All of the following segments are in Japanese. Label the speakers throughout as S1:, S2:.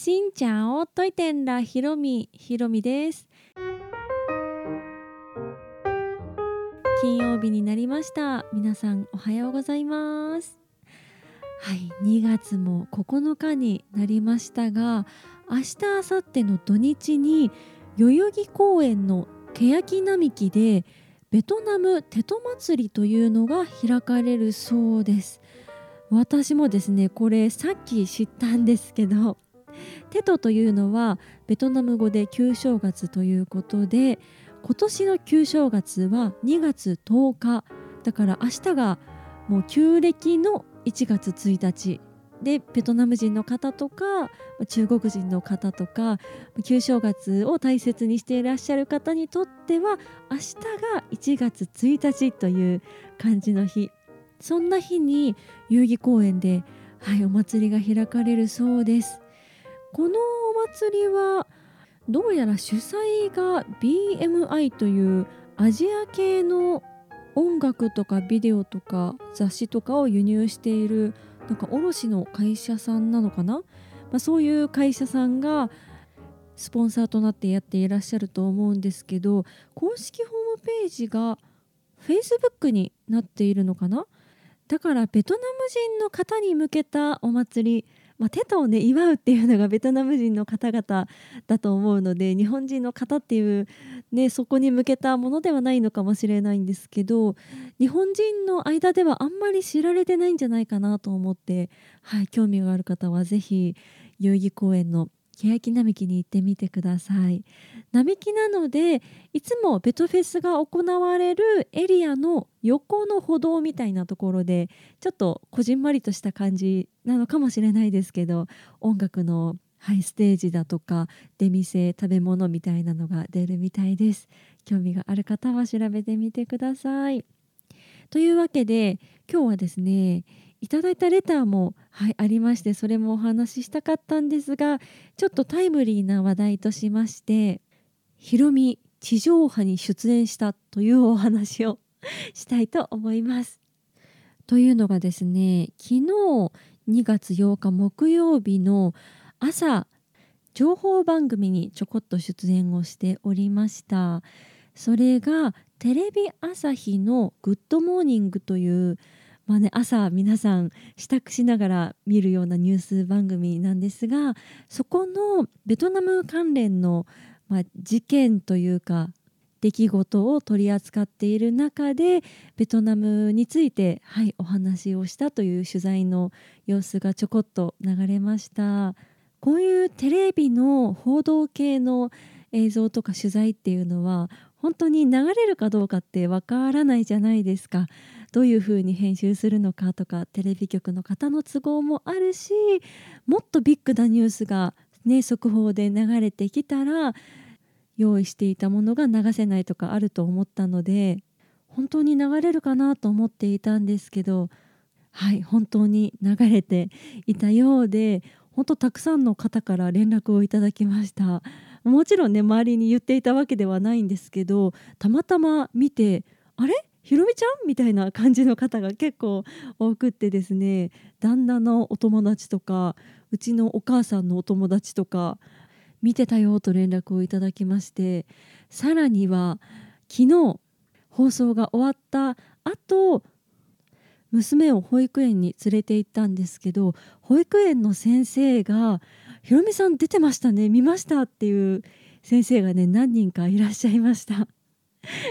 S1: しんちゃんおといてんらひろみひろみです。金曜日になりました。皆さんおはようございます。はい2月も9日になりましたが明日明後日の土日に代々木公園の欅並木でベトナムテト祭りというのが開かれるそうです。私もですねこれさっき知ったんですけどテトというのはベトナム語で旧正月ということで今年の旧正月は2月10日。だから明日がもう旧暦の1月1日。でベトナム人の方とか中国人の方とか旧正月を大切にしていらっしゃる方にとっては明日が1月1日という感じの日。そんな日に遊戯公園で、はい、お祭りが開かれるそうです。このお祭りはどうやら主催が BMI というアジア系の音楽とかビデオとか雑誌とかを輸入しているなんか卸の会社さんなのかな、まあ、そういう会社さんがスポンサーとなってやっていらっしゃると思うんですけど公式ホームページが Facebook になっているのかな？だからベトナム人の方に向けたお祭り、まあ、テトをね祝うっていうのがベトナム人の方々だと思うので日本人の方っていう、ね、そこに向けたものではないのかもしれないんですけど日本人の間ではあんまり知られてないんじゃないかなと思って、はい、興味がある方は是非代々木公園の欅並木に行ってみてください。並木なのでいつもベトフェスが行われるエリアの横の歩道みたいなところでちょっとこじんまりとした感じなのかもしれないですけど音楽のはい、ステージだとか出店食べ物みたいなのが出るみたいです。興味がある方は調べてみてください。というわけで今日はですねいただいたレターも、はい、ありましてそれもお話ししたかったんですがちょっとタイムリーな話題としましてヒロミ地上波に出演したというお話をしたいと思います。というのがですね昨日2月8日木曜日の朝情報番組にちょこっと出演をしておりましたそれがテレビ朝日の「グッドモーニング」というまあね、朝皆さん支度しながら見るようなニュース番組なんですがそこのベトナム関連の、まあ、事件というか出来事を取り扱っている中でベトナムについて、はい、お話をしたという取材の様子がちょこっと流れました。こういうテレビの報道系の映像とか取材っていうのは本当に流れるかどうかってわからないじゃないですか。どういうふうに編集するのかとかテレビ局の方の都合もあるしもっとビッグなニュースが、ね、速報で流れてきたら用意していたものが流せないとかあると思ったので本当に流れるかなと思っていたんですけどはい本当に流れていたようで本当たくさんの方から連絡をいただきました。もちろんね周りに言っていたわけではないんですけどたまたま見てあれ？ひろみちゃん？みたいな感じの方が結構多くってですね。旦那のお友達とかうちのお母さんのお友達とか見てたよと連絡をいただきましてさらには昨日放送が終わった後娘を保育園に連れて行ったんですけど保育園の先生が「ひろみさん出てましたね見ました」っていう先生がね何人かいらっしゃいました。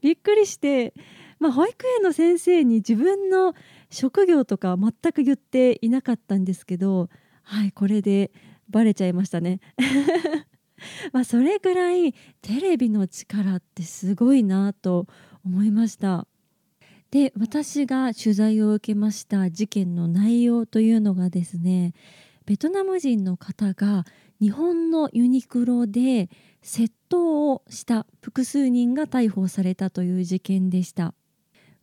S1: びっくりしてまあ、保育園の先生に自分の職業とか全く言っていなかったんですけど、はい、これでバレちゃいましたね。まあそれぐらいテレビの力ってすごいなと思いました。で私が取材を受けました事件の内容というのがですねベトナム人の方が日本のユニクロで窃盗をした複数人が逮捕されたという事件でした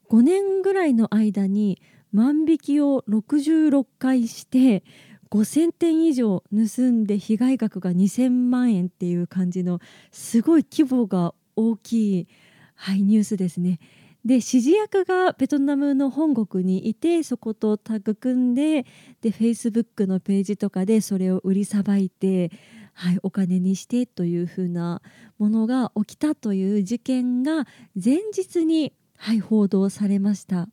S1: 5年ぐらいの間に万引きを66回して5,000点以上盗んで被害額が2,000万円っていう感じのすごい規模が大きい、はい、ニュースですね。で指示役がベトナムの本国にいてそことタッグ組んでで Facebook のページとかでそれを売りさばいて、はい、お金にしてというふうなものが起きたという事件が前日に、はい、報道されました。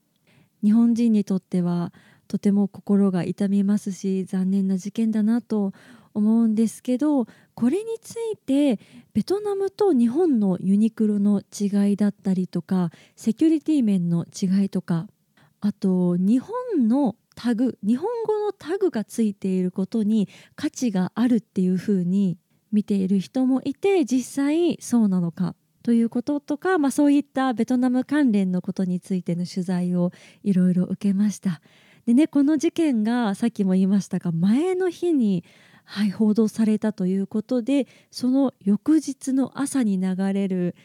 S1: 日本人にとってはとても心が痛みますし残念な事件だなと思うんですけどこれについてベトナムと日本のユニクロの違いだったりとかセキュリティ面の違いとかあと日本のタグ日本語のタグがついていることに価値があるっていうふうに見ている人もいて実際そうなのか。ということとか、まあ、そういったベトナム関連のことについての取材をいろいろ受けました。でねこの事件がさっきも言いましたが前の日にはい、報道されたということでその翌日の朝に流れる、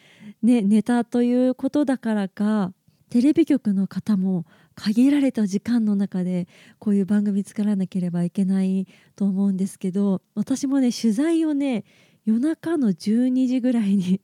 S1: ね、ネタということだからかテレビ局の方も限られた時間の中でこういう番組作らなければいけないと思うんですけど私もね取材をね夜中の12時ぐらいに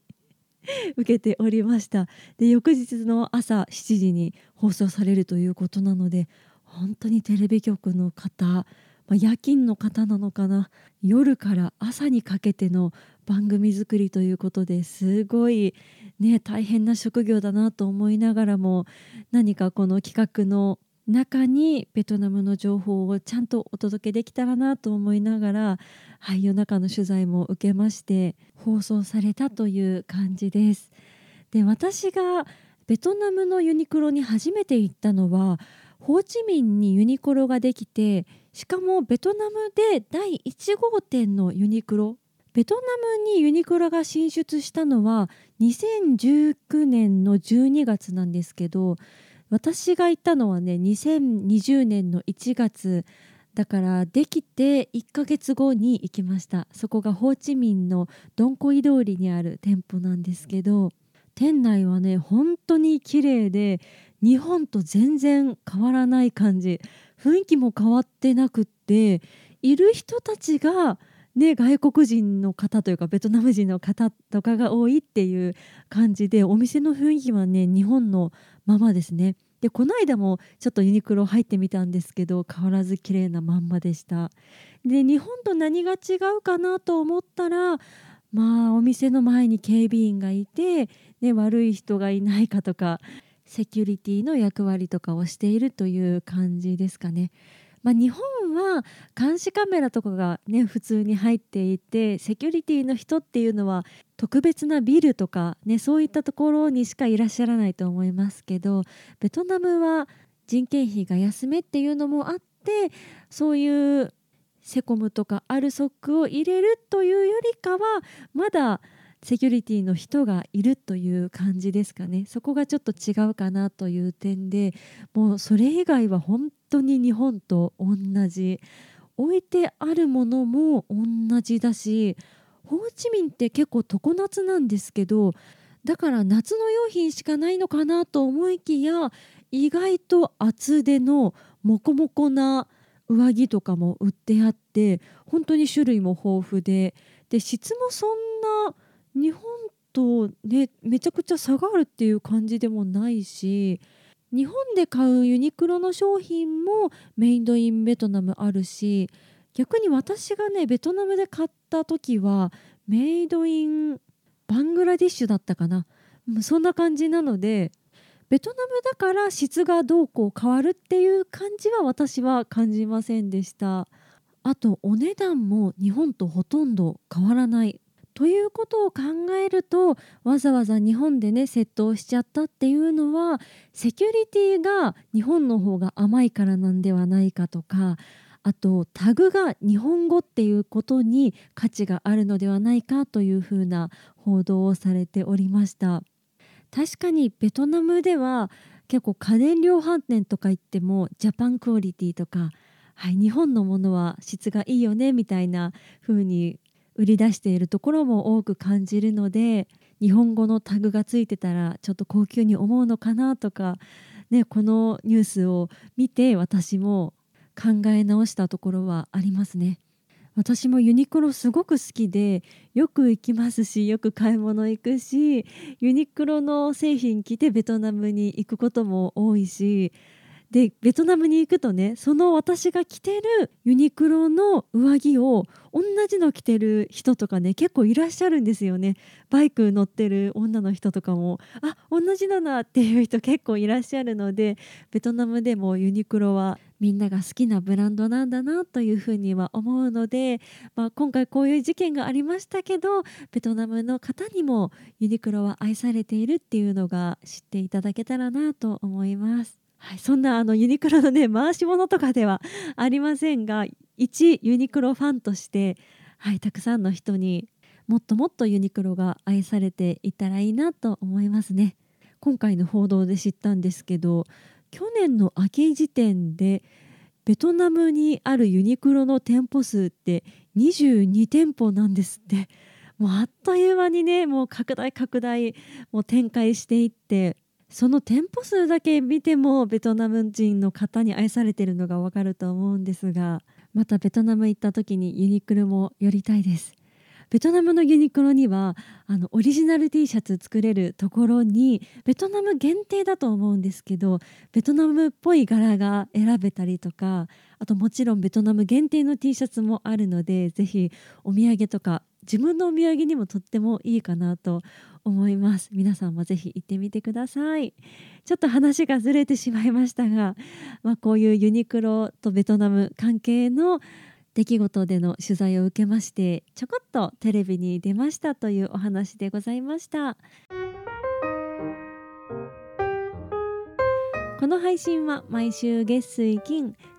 S1: 受けておりました。で翌日の朝7時に放送されるということなので本当にテレビ局の方まあ、夜勤の方なのかな夜から朝にかけての番組作りということですごい、ね、大変な職業だなと思いながらも何かこの企画の中にベトナムの情報をちゃんとお届けできたらなと思いながら、はい、夜中の取材も受けまして放送されたという感じです。で私がベトナムのユニクロに初めて行ったのはホーチミンにユニクロができてしかもベトナムで第1号店のユニクロベトナムにユニクロが進出したのは2019年の12月なんですけど私が行ったのはね2020年の1月だからできて1ヶ月後に行きました。そこがホーチミンのドンコイ通りにある店舗なんですけど店内はね本当に綺麗で日本と全然変わらない感じ。雰囲気も変わってなくっている人たちがね、外国人の方というかベトナム人の方とかが多いっていう感じでお店の雰囲気はね日本のままですねでこの間もちょっとユニクロ入ってみたんですけど変わらず綺麗なまんまでしたで日本と何が違うかなと思ったらまあお店の前に警備員がいて、ね、悪い人がいないかとかセキュリティの役割とかをしているという感じですかね。まあ、日本は監視カメラとかがね普通に入っていてセキュリティの人っていうのは特別なビルとかねそういったところにしかいらっしゃらないと思いますけどベトナムは人件費が安めっていうのもあってそういうセコムとかアルソックを入れるというよりかはまだセキュリティの人がいるという感じですかね。そこがちょっと違うかなという点でもうそれ以外は本当に日本と同じ。置いてあるものも同じだしホーチミンって結構常夏なんですけどだから夏の用品しかないのかなと思いきや意外と厚手のモコモコな上着とかも売ってあって本当に種類も豊富で。で質もそんな日本とねめちゃくちゃ差があるっていう感じでもないし日本で買うユニクロの商品もメイドインベトナムあるし逆に私がねベトナムで買った時はメイドインバングラディッシュだったかな。そんな感じなのでベトナムだから質がどうこう変わるっていう感じは私は感じませんでした。あとお値段も日本とほとんど変わらない。ということを考えるとわざわざ日本でね窃盗しちゃったっていうのはセキュリティが日本の方が甘いからなんではないかとかあとタグが日本語っていうことに価値があるのではないかというふうな報道をされておりました。確かにベトナムでは結構家電量販店とか行ってもジャパンクオリティとかはい、日本のものは質がいいよねみたいな風に売り出しているところも多く感じるので日本語のタグがついてたらちょっと高級に思うのかなとか、ね、このニュースを見て私も考え直したところはありますね。私もユニクロすごく好きでよく行きますしよく買い物行くしユニクロの製品着てベトナムに行くことも多いしでベトナムに行くとねその私が着てるユニクロの上着を同じの着てる人とかね結構いらっしゃるんですよねバイク乗ってる女の人とかもあ同じだなっていう人 結構いらっしゃるのでベトナムでもユニクロはみんなが好きなブランドなんだなというふうには思うので、まあ、今回こういう事件がありましたけどベトナムの方にもユニクロは愛されているっていうのが知っていただけたらなと思います。はい、そんなあのユニクロのね回し物とかではありませんが一ユニクロファンとして、はい、たくさんの人にもっともっとユニクロが愛されていたらいいなと思いますね。今回の報道で知ったんですけど去年の秋時点でベトナムにあるユニクロの店舗数って22店舗なんですってもうあっという間にねもう拡大拡大もう展開していってその店舗数だけ見てもベトナム人の方に愛されてるのがわかると思うんですがまたベトナム行った時にユニクロも寄りたいです。ベトナムのユニクロにはあのオリジナル T シャツ作れるところにベトナム限定だと思うんですけどベトナムっぽい柄が選べたりとかあともちろんベトナム限定の T シャツもあるのでぜひお土産とか自分のお土産にもとってもいいかなと思います。皆さんもぜひ行ってみてください。ちょっと話がずれてしまいましたが、まあ、こういうユニクロとベトナム関係の出来事での取材を受けましてちょこっとテレビに出ましたというお話でございました。この配信は毎週月水金